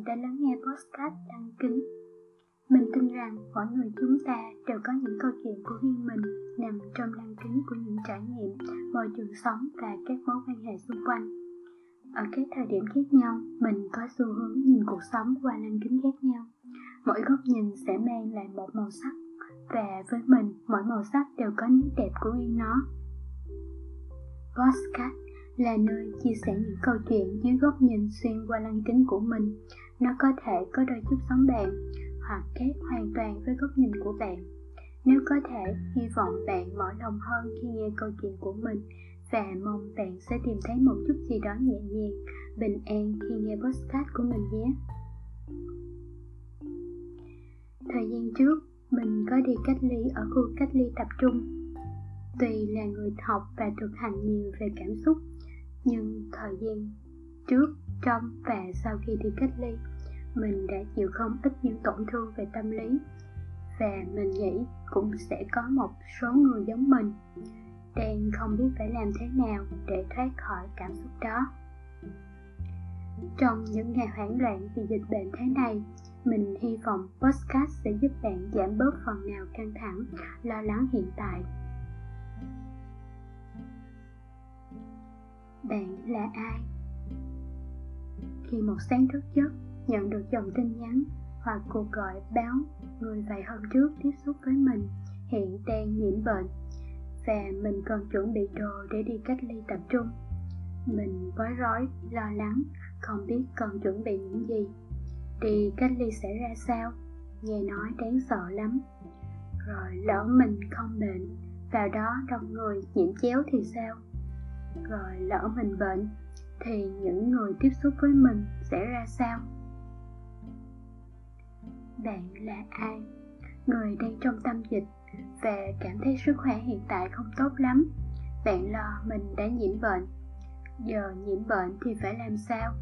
bạn đã lắng nghe podcast đăng kính. Mình tin rằng mỗi người chúng ta đều có những câu chuyện của riêng mình nằm trong lăng kính của những trải nghiệm, môi trường sống và các mối quan hệ xung quanh. Ở các thời điểm khác nhau, mình có xu hướng nhìn cuộc sống qua lăng kính khác nhau. Mỗi góc nhìn sẽ mang lại một màu sắc và với mình, mỗi màu sắc đều có nét đẹp của riêng nó. Postcard là nơi chia sẻ những câu chuyện dưới góc nhìn xuyên qua lăng kính của mình. Nó có thể có đôi chút giống bạn, hoặc khác hoàn toàn với góc nhìn của bạn. Nếu có thể, hy vọng bạn mở lòng hơn khi nghe câu chuyện của mình và mong bạn sẽ tìm thấy một chút gì đó nhẹ nhàng, bình an khi nghe podcast của mình nhé. Thời gian trước, mình có đi cách ly ở khu cách ly tập trung. Tuy là người học và thực hành nhiều về cảm xúc, nhưng thời gian trước, trong và sau khi đi cách ly, mình đã chịu không ít những tổn thương về tâm lý và mình nghĩ cũng sẽ có một số người giống mình. Đang không biết phải làm thế nào để thoát khỏi cảm xúc đó. Trong những ngày hoảng loạn vì dịch bệnh thế này, mình hy vọng podcast sẽ giúp bạn giảm bớt phần nào căng thẳng, lo lắng hiện tại. Bạn là ai? Khi một sáng thức giấc nhận được dòng tin nhắn hoặc cuộc gọi báo người vài hôm trước tiếp xúc với mình hiện đang nhiễm bệnh và mình cần chuẩn bị đồ để đi cách ly tập trung. Mình bối rối, lo lắng, không biết cần chuẩn bị những gì. Đi cách ly sẽ ra sao? Nghe nói đáng sợ lắm. Rồi lỡ mình không bệnh, vào đó đông người nhiễm chéo thì sao? Rồi lỡ mình bệnh, thì những người tiếp xúc với mình sẽ ra sao? Bạn là ai? Người đang trong tâm dịch và cảm thấy sức khỏe hiện tại không tốt lắm. Bạn lo mình đã nhiễm bệnh. Giờ nhiễm bệnh thì phải làm sao?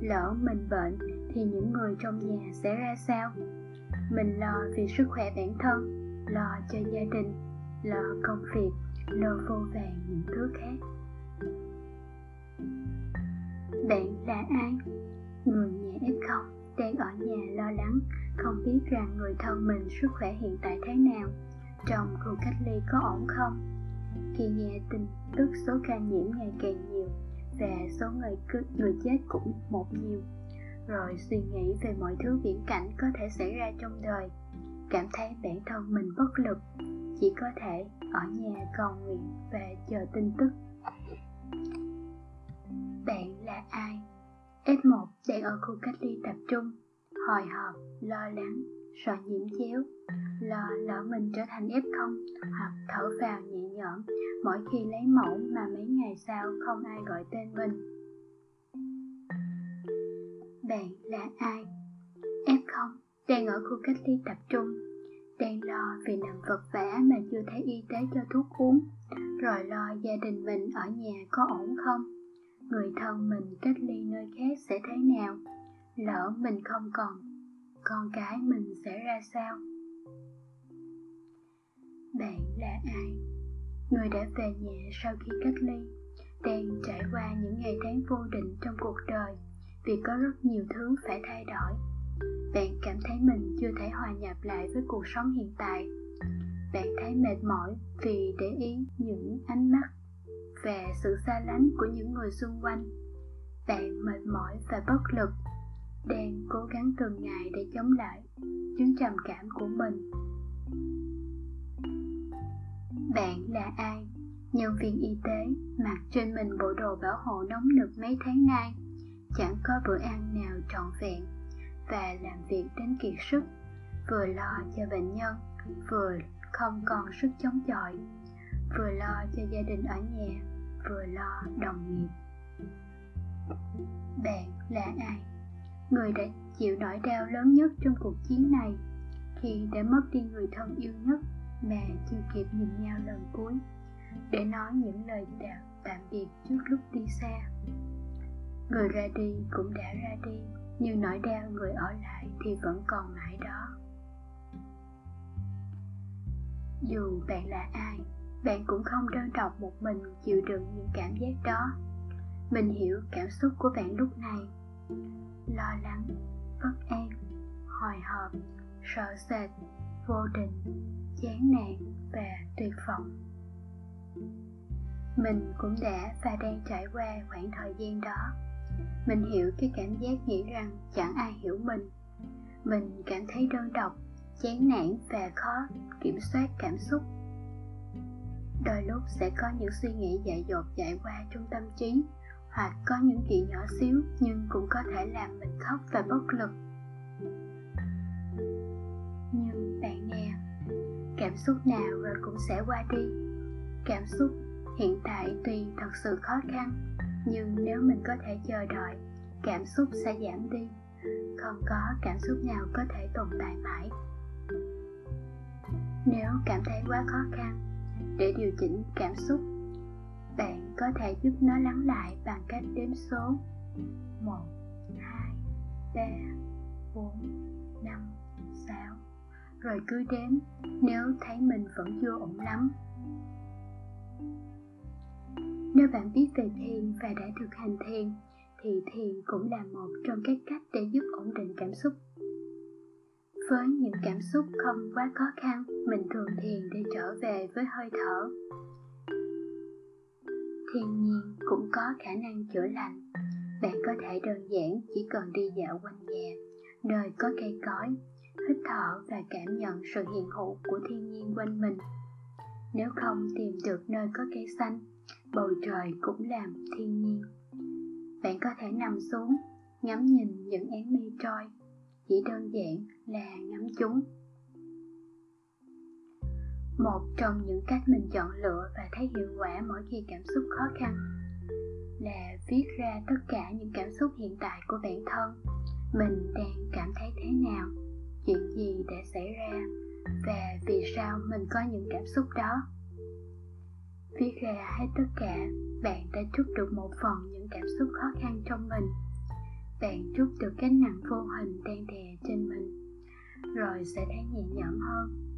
Lỡ mình bệnh thì những người trong nhà sẽ ra sao? Mình lo vì sức khỏe bản thân, lo cho gia đình, lo công việc, lo vô vàng những thứ khác. Bạn là ai? Người nhà f0 đang ở nhà lo lắng không biết rằng người thân mình sức khỏe hiện tại thế nào, trong khu cách ly có ổn không? Khi nghe tin tức số ca nhiễm ngày càng nhiều và số người người chết cũng một nhiều, rồi suy nghĩ về mọi thứ viễn cảnh có thể xảy ra trong đời, cảm thấy bản thân mình bất lực, chỉ có thể ở nhà cầu nguyện và chờ tin tức. Bạn là ai? F1 đang ở khu cách ly tập trung hồi hộp, lo lắng, sợ nhiễm chéo, lo lỡ mình trở thành F0 hoặc thở vào nhẹ nhõm mỗi khi lấy mẫu mà mấy ngày sau không ai gọi tên mình. Bạn là ai? F0 đang ở khu cách ly tập trung, đang lo vì nằm vật vã mà chưa thấy y tế cho thuốc uống, rồi lo gia đình mình ở nhà có ổn không? Người thân mình cách ly nơi khác sẽ thế nào? Lỡ mình không còn, con cái mình sẽ ra sao? Bạn là ai? Người đã về nhà sau khi cách ly, đang trải qua những ngày tháng vô định trong cuộc đời vì có rất nhiều thứ phải thay đổi. Bạn cảm thấy mình chưa thể hòa nhập lại với cuộc sống hiện tại. Bạn thấy mệt mỏi vì để ý những ánh mắt và sự xa lánh của những người xung quanh. Bạn mệt mỏi và bất lực đang cố gắng từng ngày để chống lại chứng trầm cảm của mình. Bạn là ai? Nhân viên y tế mặc trên mình bộ đồ bảo hộ nóng nực mấy tháng nay. Chẳng có bữa ăn nào trọn vẹn và làm việc đến kiệt sức. Vừa lo cho bệnh nhân, vừa không còn sức chống chọi. Vừa lo cho gia đình ở nhà, vừa lo đồng nghiệp. Bạn là ai? Người đã chịu nỗi đau lớn nhất trong cuộc chiến này. Khi đã mất đi người thân yêu nhất mà chưa kịp nhìn nhau lần cuối. Để nói những lời đạo tạm biệt trước lúc đi xa. Người ra đi cũng đã ra đi, nhưng nỗi đau người ở lại thì vẫn còn mãi đó. Dù bạn là ai, bạn cũng không đơn độc một mình chịu đựng những cảm giác đó. Mình hiểu cảm xúc của bạn lúc này lo lắng, bất an, hồi hộp, sợ sệt, vô định, chán nản và tuyệt vọng. Mình cũng đã và đang trải qua khoảng thời gian đó. Mình hiểu cái cảm giác nghĩ rằng chẳng ai hiểu mình. Mình cảm thấy đơn độc, chán nản và khó kiểm soát cảm xúc. Đôi lúc sẽ có những suy nghĩ dại dột chạy qua trong tâm trí hoặc có những chuyện nhỏ xíu nhưng cũng có thể làm mình khóc và bất lực. Nhưng bạn nè, cảm xúc nào rồi cũng sẽ qua đi. Cảm xúc hiện tại tuy thật sự khó khăn, nhưng nếu mình có thể chờ đợi, cảm xúc sẽ giảm đi. Không có cảm xúc nào có thể tồn tại mãi. Nếu cảm thấy quá khó khăn, để điều chỉnh cảm xúc bạn có thể giúp nó lắng lại bằng cách đếm số. 1, 2, 3, 4, 5, 6 Rồi cứ đếm nếu thấy mình vẫn chưa ổn lắm. Nếu bạn biết về thiền và đã thực hành thiền thì thiền cũng là một trong các cách để giúp ổn định cảm xúc. Với những cảm xúc không quá khó khăn mình thường thiền để trở về với hơi thở thiên nhiên cũng có khả năng chữa lành. Bạn có thể đơn giản chỉ cần đi dạo quanh nhà, nơi có cây cối, hít thở và cảm nhận sự hiện hữu của thiên nhiên quanh mình. Nếu không tìm được nơi có cây xanh, bầu trời cũng làm thiên nhiên. Bạn có thể nằm xuống, ngắm nhìn những án mây trôi. Chỉ đơn giản là ngắm chúng một trong những cách mình chọn lựa và thấy hiệu quả mỗi khi cảm xúc khó khăn là viết ra tất cả những cảm xúc hiện tại của bản thân. Mình đang cảm thấy thế nào? Chuyện gì đã xảy ra? Và vì sao mình có những cảm xúc đó? Viết ra hết tất cả, bạn đã trút được một phần những cảm xúc khó khăn trong mình. Bạn trút được cái nặng vô hình đang đè trên mình, rồi sẽ thấy nhẹ nhõm hơn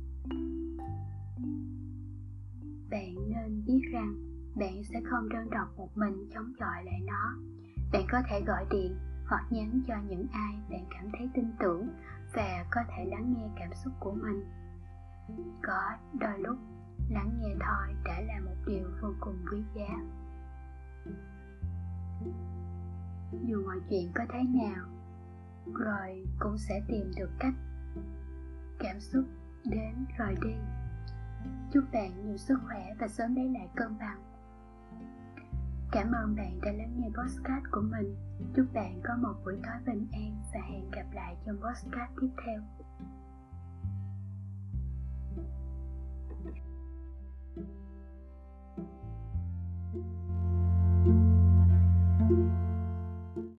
bạn nên biết rằng bạn sẽ không đơn độc một mình chống chọi lại nó. Bạn có thể gọi điện hoặc nhắn cho những ai bạn cảm thấy tin tưởng và có thể lắng nghe cảm xúc của mình. Có đôi lúc, lắng nghe thôi đã là một điều vô cùng quý giá. Dù mọi chuyện có thế nào, rồi cũng sẽ tìm được cách cảm xúc đến rồi đi chúc bạn nhiều sức khỏe và sớm lấy lại cân bằng. Cảm ơn bạn đã lắng nghe podcast của mình. Chúc bạn có một buổi tối bình an và hẹn gặp lại trong podcast tiếp theo.